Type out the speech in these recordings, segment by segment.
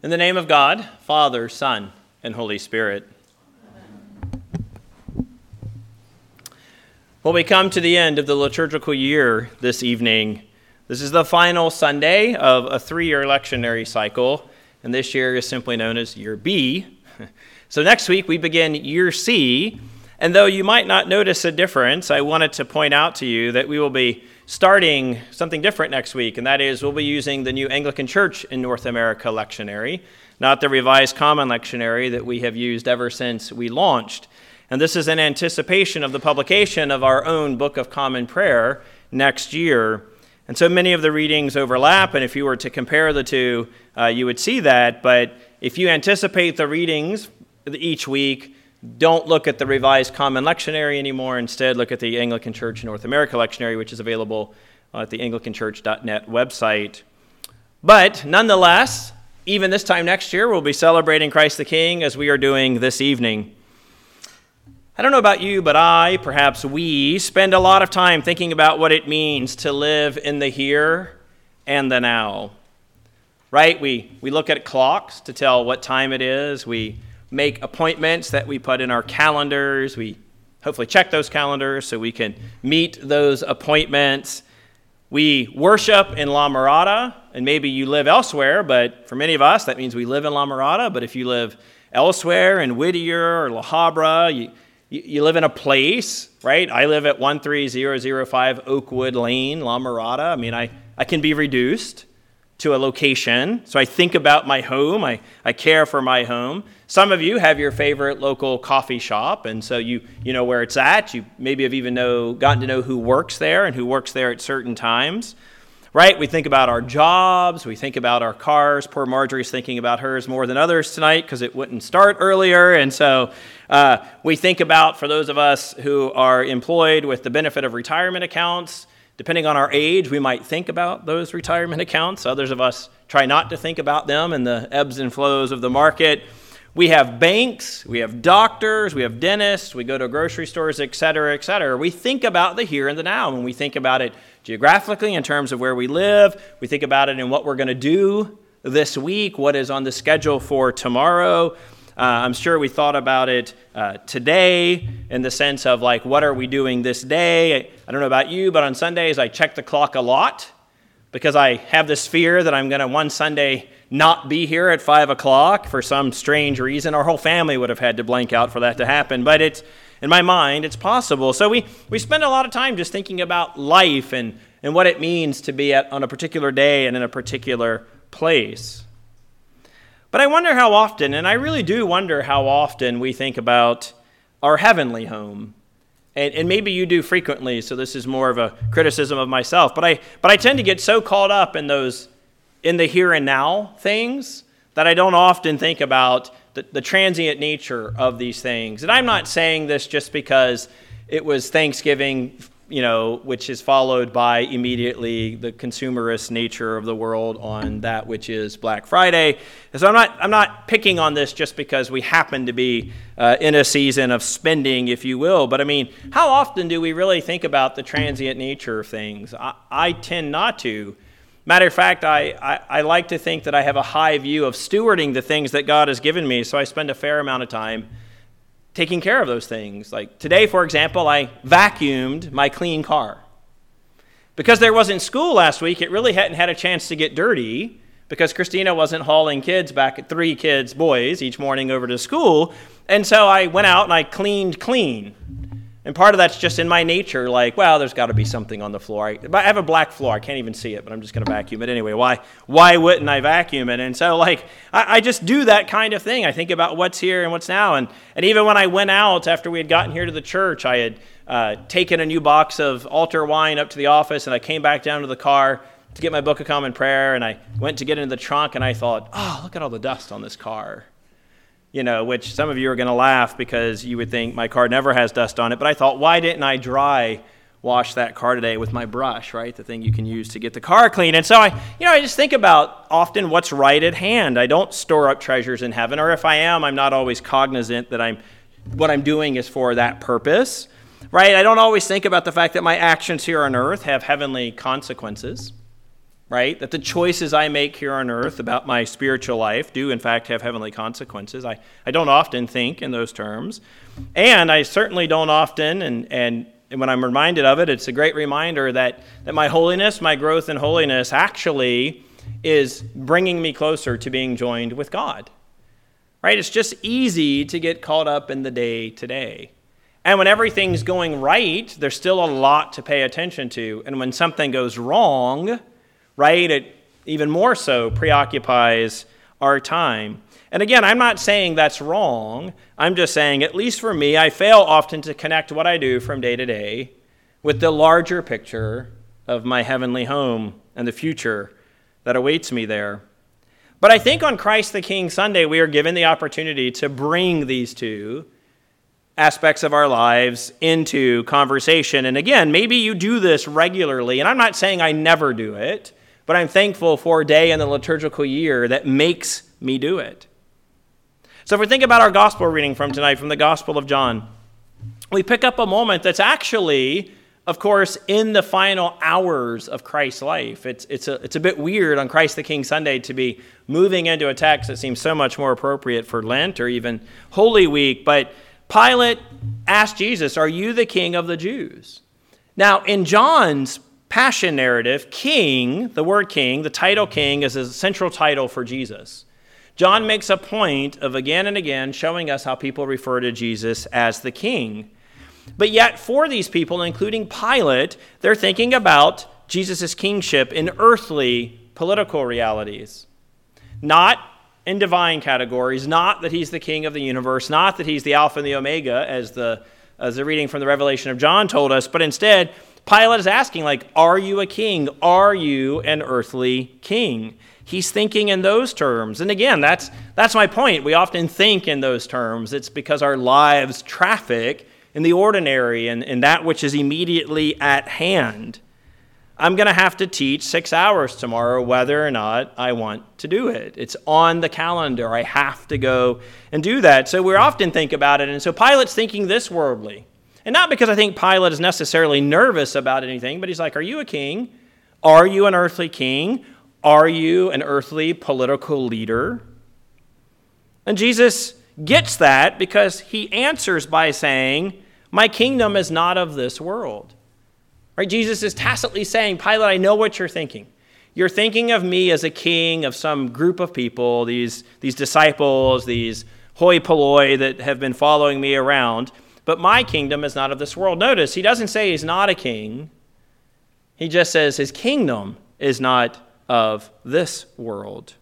In the name of God, Father, Son, and Holy Spirit. Well, we come to the end of the liturgical year this evening. This is the final Sunday of a three year lectionary cycle, and this year is simply known as Year B. So next week we begin Year C, and though you might not notice a difference, I wanted to point out to you that we will be starting something different next week, and that is we'll be using the new Anglican Church in North America lectionary, not the Revised Common Lectionary that we have used ever since we launched. And this is in anticipation of the publication of our own Book of Common Prayer next year. And so many of the readings overlap, and if you were to compare the two, uh, you would see that. But if you anticipate the readings each week, don't look at the Revised Common Lectionary anymore. Instead, look at the Anglican Church North America Lectionary, which is available at the anglicanchurch.net website. But nonetheless, even this time next year, we'll be celebrating Christ the King as we are doing this evening. I don't know about you, but I, perhaps we, spend a lot of time thinking about what it means to live in the here and the now. Right? We, we look at clocks to tell what time it is. We make appointments that we put in our calendars. We hopefully check those calendars so we can meet those appointments. We worship in La Mirada, and maybe you live elsewhere, but for many of us, that means we live in La Mirada. But if you live elsewhere in Whittier or La Habra, you, you live in a place, right? I live at 13005 Oakwood Lane, La Mirada. I mean, I, I can be reduced to a location. So I think about my home, I, I care for my home. Some of you have your favorite local coffee shop, and so you, you know where it's at. You maybe have even know, gotten to know who works there and who works there at certain times. Right? We think about our jobs, we think about our cars. Poor Marjorie's thinking about hers more than others tonight because it wouldn't start earlier. And so uh, we think about, for those of us who are employed with the benefit of retirement accounts, Depending on our age, we might think about those retirement accounts. Others of us try not to think about them and the ebbs and flows of the market. We have banks, we have doctors, we have dentists, we go to grocery stores, et cetera, et cetera. We think about the here and the now. When we think about it geographically in terms of where we live, we think about it in what we're going to do this week, what is on the schedule for tomorrow. Uh, I'm sure we thought about it uh, today in the sense of like, what are we doing this day? I don't know about you, but on Sundays I check the clock a lot because I have this fear that I'm going to one Sunday not be here at 5 o'clock for some strange reason. Our whole family would have had to blank out for that to happen, but it's in my mind, it's possible. So we, we spend a lot of time just thinking about life and, and what it means to be at, on a particular day and in a particular place. But I wonder how often, and I really do wonder how often we think about our heavenly home. And, and maybe you do frequently, so this is more of a criticism of myself. But I, but I tend to get so caught up in those, in the here and now things, that I don't often think about the, the transient nature of these things. And I'm not saying this just because it was Thanksgiving you know, which is followed by immediately the consumerist nature of the world on that which is Black Friday. so I'm not, I'm not picking on this just because we happen to be uh, in a season of spending, if you will. But I mean, how often do we really think about the transient nature of things? I, I tend not to. Matter of fact, I, I, I like to think that I have a high view of stewarding the things that God has given me, so I spend a fair amount of time taking care of those things. Like today, for example, I vacuumed my clean car. Because there wasn't school last week, it really hadn't had a chance to get dirty because Christina wasn't hauling kids back, three kids, boys, each morning over to school. And so I went out and I cleaned clean. And part of that's just in my nature, like, well, there's got to be something on the floor. I, I, have a black floor. I can't even see it, but I'm just going to vacuum it anyway. Why, why wouldn't I vacuum it? And so, like, I, I, just do that kind of thing. I think about what's here and what's now. And, and even when I went out after we had gotten here to the church, I had uh, taken a new box of altar wine up to the office, and I came back down to the car to get my Book of Common Prayer, and I went to get into the trunk, and I thought, oh, look at all the dust on this car you know, which some of you are going to laugh because you would think my car never has dust on it. But I thought, why didn't I dry wash that car today with my brush, right? The thing you can use to get the car clean. And so I, you know, I just think about often what's right at hand. I don't store up treasures in heaven, or if I am, I'm not always cognizant that I'm what I'm doing is for that purpose. Right? I don't always think about the fact that my actions here on earth have heavenly consequences. Right? That the choices I make here on earth about my spiritual life do, in fact, have heavenly consequences. I, I don't often think in those terms. And I certainly don't often, and, and, and when I'm reminded of it, it's a great reminder that, that my holiness, my growth in holiness, actually is bringing me closer to being joined with God. Right? It's just easy to get caught up in the day to day. And when everything's going right, there's still a lot to pay attention to. And when something goes wrong, right? It even more so preoccupies our time. And again, I'm not saying that's wrong. I'm just saying, at least for me, I fail often to connect what I do from day to day with the larger picture of my heavenly home and the future that awaits me there. But I think on Christ the King Sunday, we are given the opportunity to bring these two aspects of our lives into conversation. And again, maybe you do this regularly, and I'm not saying I never do it, but I'm thankful for a day in the liturgical year that makes me do it. So if we think about our gospel reading from tonight, from the Gospel of John, we pick up a moment that's actually, of course, in the final hours of Christ's life. It's, it's, a, it's a bit weird on Christ the King Sunday to be moving into a text that seems so much more appropriate for Lent or even Holy Week. But Pilate asked Jesus, Are you the king of the Jews? Now, in John's passion narrative, king, the word king, the title king, is a central title for Jesus. John makes a point of again and again showing us how people refer to Jesus as the king. But yet, for these people, including Pilate, they're thinking about Jesus' kingship in earthly political realities, not in divine categories, not that he's the king of the universe, not that he's the Alpha and the Omega, as the, as the reading from the Revelation of John told us, but instead, Pilate is asking, like, are you a king? Are you an earthly king? He's thinking in those terms. And again, that's, that's my point. We often think in those terms. It's because our lives traffic in the ordinary and in that which is immediately at hand. I'm going to have to teach six hours tomorrow whether or not I want to do it. It's on the calendar. I have to go and do that. So we often think about it. And so Pilate's thinking this worldly. And not because I think Pilate is necessarily nervous about anything, but he's like, Are you a king? Are you an earthly king? Are you an earthly political leader? And Jesus gets that because he answers by saying, My kingdom is not of this world. Right? Jesus is tacitly saying, Pilate, I know what you're thinking. You're thinking of me as a king of some group of people, these, these disciples, these hoi polloi that have been following me around. But my kingdom is not of this world. Notice, he doesn't say he's not a king, he just says his kingdom is not of this world.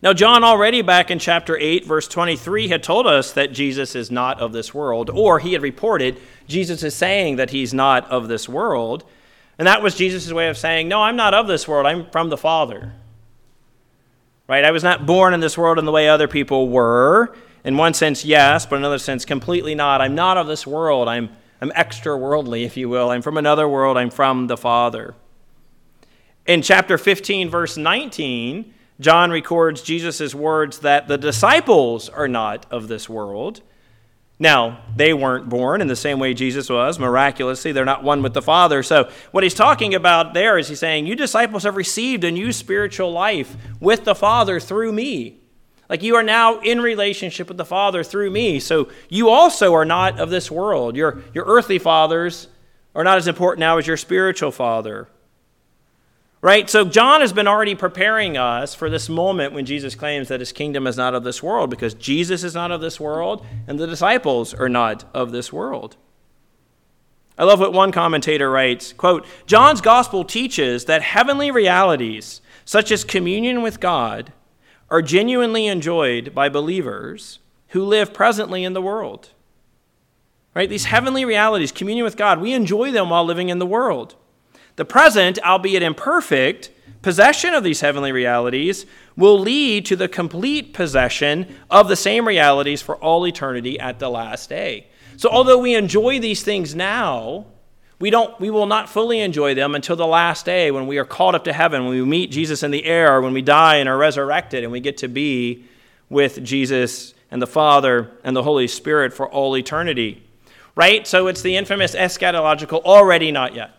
Now, John already back in chapter 8, verse 23, had told us that Jesus is not of this world, or he had reported Jesus is saying that he's not of this world. And that was Jesus' way of saying, No, I'm not of this world, I'm from the Father. Right? I was not born in this world in the way other people were. In one sense, yes, but in another sense, completely not. I'm not of this world. I'm, I'm extra worldly, if you will. I'm from another world. I'm from the Father. In chapter 15, verse 19, John records Jesus' words that the disciples are not of this world. Now, they weren't born in the same way Jesus was, miraculously. They're not one with the Father. So, what he's talking about there is he's saying, You disciples have received a new spiritual life with the Father through me. Like you are now in relationship with the Father through me. So you also are not of this world. Your, your earthly fathers are not as important now as your spiritual father. Right? So John has been already preparing us for this moment when Jesus claims that his kingdom is not of this world because Jesus is not of this world and the disciples are not of this world. I love what one commentator writes, quote, John's gospel teaches that heavenly realities such as communion with God are genuinely enjoyed by believers who live presently in the world. Right? These heavenly realities, communion with God, we enjoy them while living in the world. The present, albeit imperfect, possession of these heavenly realities will lead to the complete possession of the same realities for all eternity at the last day. So, although we enjoy these things now, we, don't, we will not fully enjoy them until the last day when we are called up to heaven, when we meet Jesus in the air, when we die and are resurrected, and we get to be with Jesus and the Father and the Holy Spirit for all eternity. Right? So it's the infamous eschatological already not yet.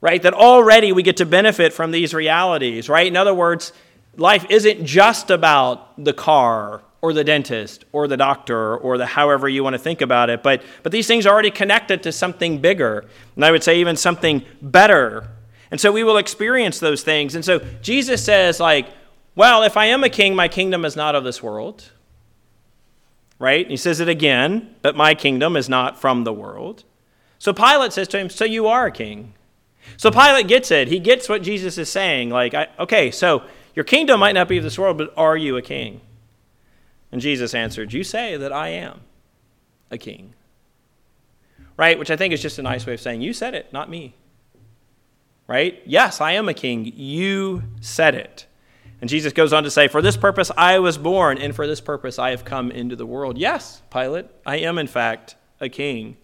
right? That already we get to benefit from these realities, right? In other words, life isn't just about the car or the dentist or the doctor or the however you want to think about it, but, but these things are already connected to something bigger. And I would say even something better. And so we will experience those things. And so Jesus says, like, well, if I am a king, my kingdom is not of this world. Right? He says it again, but my kingdom is not from the world. So Pilate says to him, So you are a king. So Pilate gets it. He gets what Jesus is saying. Like, I, okay, so your kingdom might not be of this world, but are you a king? And Jesus answered, You say that I am a king. Right? Which I think is just a nice way of saying, You said it, not me. Right? Yes, I am a king. You said it. And Jesus goes on to say, For this purpose I was born, and for this purpose I have come into the world. Yes, Pilate, I am in fact a king.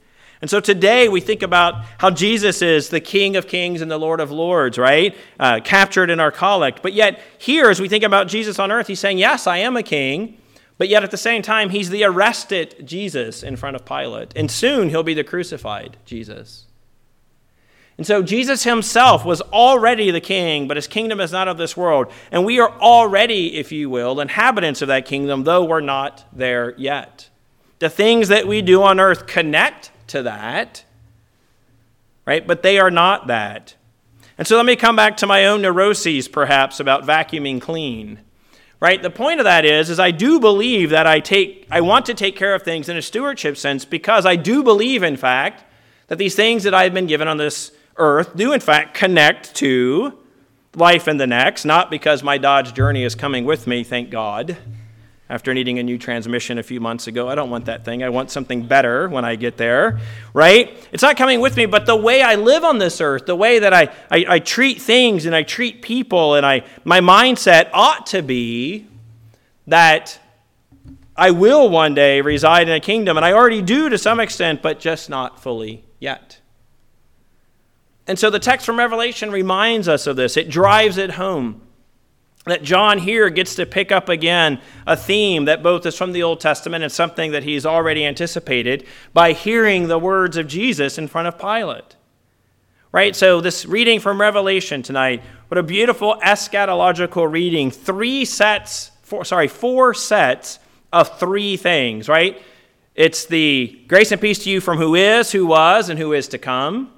And so today we think about how Jesus is the King of Kings and the Lord of Lords, right? Uh, captured in our collect. But yet, here, as we think about Jesus on earth, he's saying, Yes, I am a king. But yet, at the same time, he's the arrested Jesus in front of Pilate. And soon he'll be the crucified Jesus. And so Jesus himself was already the king, but his kingdom is not of this world. And we are already, if you will, inhabitants of that kingdom, though we're not there yet. The things that we do on earth connect to that, right? But they are not that. And so let me come back to my own neuroses, perhaps, about vacuuming clean. Right? The point of that is, is I do believe that I take I want to take care of things in a stewardship sense because I do believe, in fact, that these things that I've been given on this earth do in fact connect to life in the next, not because my Dodge journey is coming with me, thank God after needing a new transmission a few months ago. I don't want that thing. I want something better when I get there, right? It's not coming with me, but the way I live on this earth, the way that I, I, I treat things and I treat people, and I, my mindset ought to be that I will one day reside in a kingdom, and I already do to some extent, but just not fully yet. And so the text from Revelation reminds us of this. It drives it home that John here gets to pick up again a theme that both is from the Old Testament and something that he's already anticipated by hearing the words of Jesus in front of Pilate. Right? So, this reading from Revelation tonight, what a beautiful eschatological reading. Three sets, four, sorry, four sets of three things, right? It's the grace and peace to you from who is, who was, and who is to come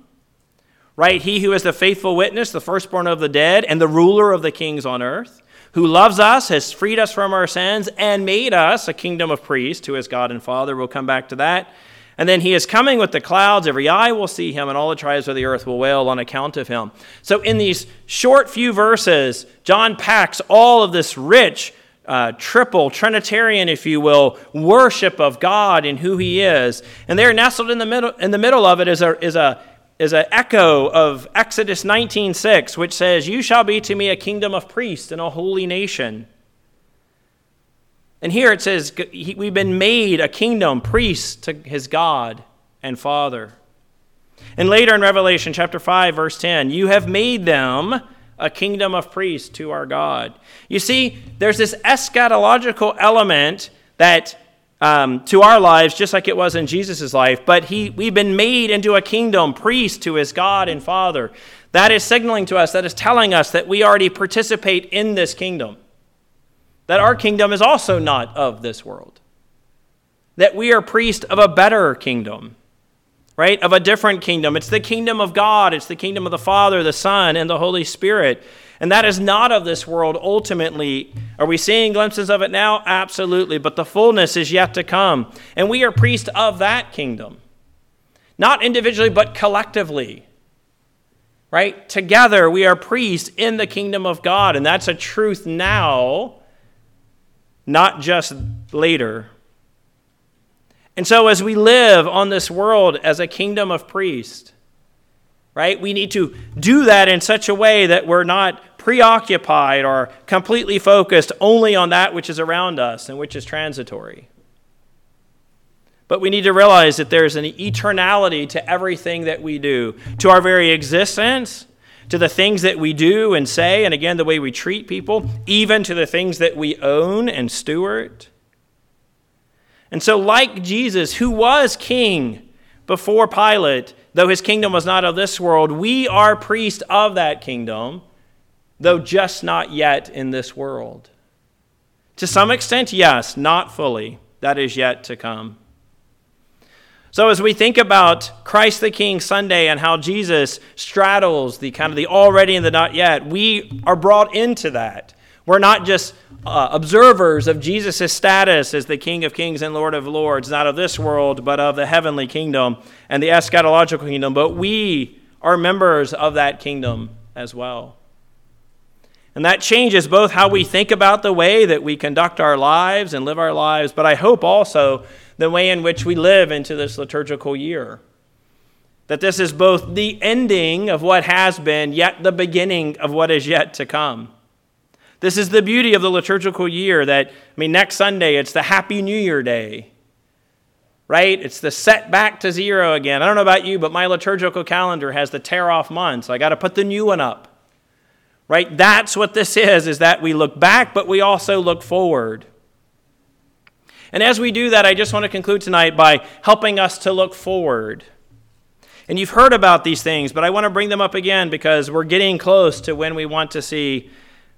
right? He who is the faithful witness, the firstborn of the dead, and the ruler of the kings on earth, who loves us, has freed us from our sins, and made us a kingdom of priests to his God and Father. We'll come back to that. And then he is coming with the clouds. Every eye will see him, and all the tribes of the earth will wail on account of him. So, in these short few verses, John packs all of this rich, uh, triple, Trinitarian, if you will, worship of God and who he is. And there, nestled in the middle, in the middle of it, is a, is a is an echo of Exodus 19:6, which says, "You shall be to me a kingdom of priests and a holy nation." And here it says, "We've been made a kingdom, priests to his God and Father." And later in Revelation chapter 5, verse 10, "You have made them a kingdom of priests to our God." You see, there's this eschatological element that um, to our lives, just like it was in Jesus' life. But he, we've been made into a kingdom, priest to his God and Father. That is signaling to us, that is telling us that we already participate in this kingdom. That our kingdom is also not of this world. That we are priest of a better kingdom, right? Of a different kingdom. It's the kingdom of God, it's the kingdom of the Father, the Son, and the Holy Spirit. And that is not of this world ultimately. Are we seeing glimpses of it now? Absolutely. But the fullness is yet to come. And we are priests of that kingdom. Not individually, but collectively. Right? Together, we are priests in the kingdom of God. And that's a truth now, not just later. And so, as we live on this world as a kingdom of priests, right, we need to do that in such a way that we're not preoccupied or completely focused only on that which is around us and which is transitory. But we need to realize that there's an eternality to everything that we do, to our very existence, to the things that we do and say, and again, the way we treat people, even to the things that we own and steward. And so, like Jesus, who was king before Pilate, Though his kingdom was not of this world, we are priests of that kingdom, though just not yet in this world. To some extent, yes, not fully. That is yet to come. So, as we think about Christ the King Sunday and how Jesus straddles the kind of the already and the not yet, we are brought into that. We're not just uh, observers of Jesus' status as the King of Kings and Lord of Lords, not of this world, but of the heavenly kingdom and the eschatological kingdom, but we are members of that kingdom as well. And that changes both how we think about the way that we conduct our lives and live our lives, but I hope also the way in which we live into this liturgical year. That this is both the ending of what has been, yet the beginning of what is yet to come. This is the beauty of the liturgical year that, I mean, next Sunday, it's the Happy New Year Day, right? It's the set back to zero again. I don't know about you, but my liturgical calendar has the tear off months. I got to put the new one up, right? That's what this is, is that we look back, but we also look forward. And as we do that, I just want to conclude tonight by helping us to look forward. And you've heard about these things, but I want to bring them up again because we're getting close to when we want to see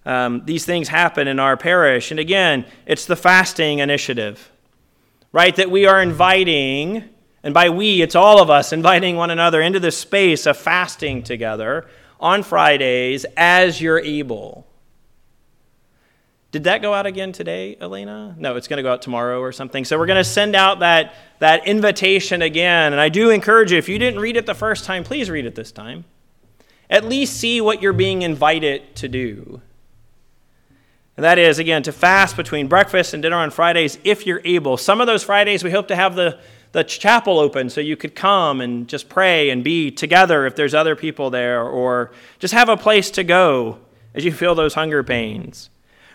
um, these things happen in our parish. And again, it's the fasting initiative, right? That we are inviting, and by we, it's all of us inviting one another into the space of fasting together on Fridays as you're able. Did that go out again today, Elena? No, it's going to go out tomorrow or something. So we're going to send out that, that invitation again. And I do encourage you, if you didn't read it the first time, please read it this time. At least see what you're being invited to do. And that is, again, to fast between breakfast and dinner on Fridays if you're able. Some of those Fridays, we hope to have the, the chapel open so you could come and just pray and be together if there's other people there, or just have a place to go as you feel those hunger pains.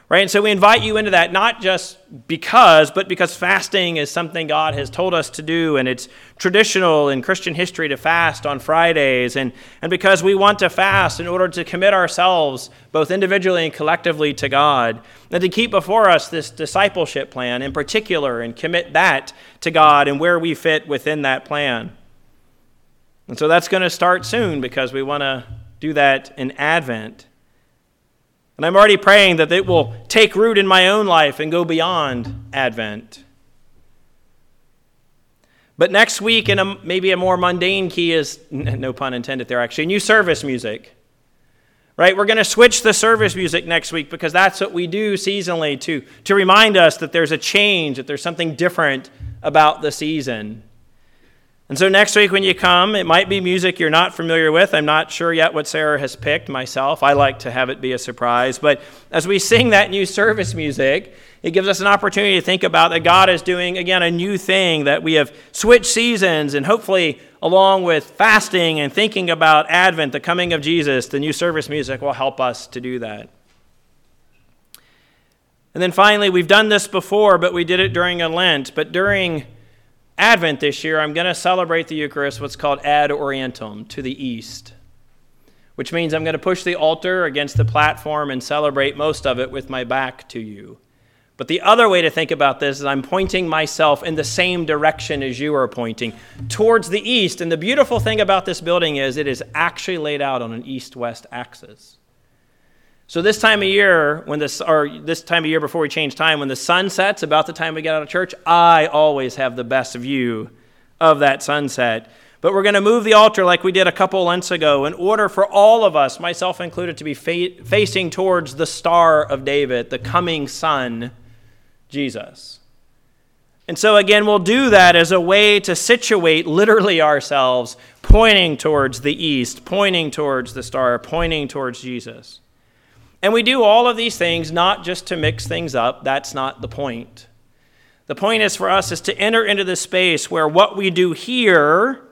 Right? And so we invite you into that, not just because, but because fasting is something God has told us to do, and it's traditional in Christian history to fast on Fridays, and, and because we want to fast in order to commit ourselves, both individually and collectively, to God, and to keep before us this discipleship plan in particular, and commit that to God and where we fit within that plan. And so that's going to start soon because we want to do that in Advent. And I'm already praying that it will take root in my own life and go beyond Advent. But next week, in a, maybe a more mundane key, is no pun intended there actually, new service music. Right? We're going to switch the service music next week because that's what we do seasonally to, to remind us that there's a change, that there's something different about the season. And so next week when you come, it might be music you're not familiar with. I'm not sure yet what Sarah has picked myself. I like to have it be a surprise. But as we sing that new service music, it gives us an opportunity to think about that God is doing, again, a new thing, that we have switched seasons, and hopefully, along with fasting and thinking about Advent, the coming of Jesus, the new service music will help us to do that. And then finally, we've done this before, but we did it during a Lent. But during Advent this year, I'm going to celebrate the Eucharist what's called ad orientem, to the east, which means I'm going to push the altar against the platform and celebrate most of it with my back to you. But the other way to think about this is I'm pointing myself in the same direction as you are pointing, towards the east. And the beautiful thing about this building is it is actually laid out on an east west axis. So this time of year, when this or this time of year before we change time, when the sun sets, about the time we get out of church, I always have the best view of that sunset. But we're going to move the altar like we did a couple months ago in order for all of us, myself included, to be fa- facing towards the Star of David, the coming Son, Jesus. And so, again, we'll do that as a way to situate literally ourselves, pointing towards the east, pointing towards the star, pointing towards Jesus. And we do all of these things not just to mix things up. That's not the point. The point is for us is to enter into the space where what we do here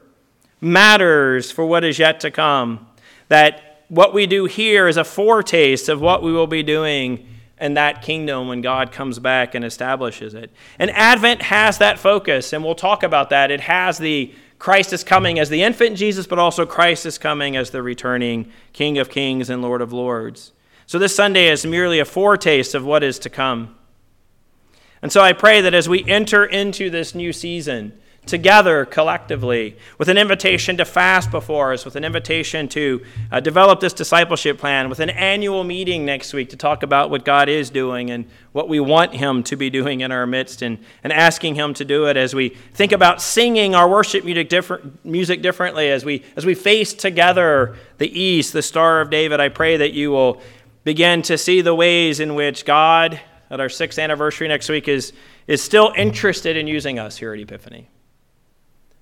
matters for what is yet to come. That what we do here is a foretaste of what we will be doing in that kingdom when God comes back and establishes it. And Advent has that focus, and we'll talk about that. It has the Christ is coming as the infant Jesus, but also Christ is coming as the returning King of kings and Lord of lords. So this Sunday is merely a foretaste of what is to come. And so I pray that as we enter into this new season, together collectively, with an invitation to fast before us, with an invitation to uh, develop this discipleship plan, with an annual meeting next week to talk about what God is doing and what we want Him to be doing in our midst, and, and asking Him to do it as we think about singing our worship music, music differently, as we, as we face together the East, the Star of David. I pray that you will begin to see the ways in which God, at our sixth anniversary next week, is, is still interested in using us here at Epiphany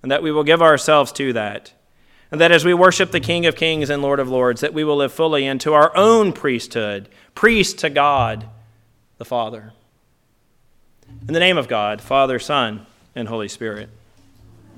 and that we will give ourselves to that. And that as we worship the King of Kings and Lord of Lords, that we will live fully into our own priesthood, priest to God the Father. In the name of God, Father, Son, and Holy Spirit.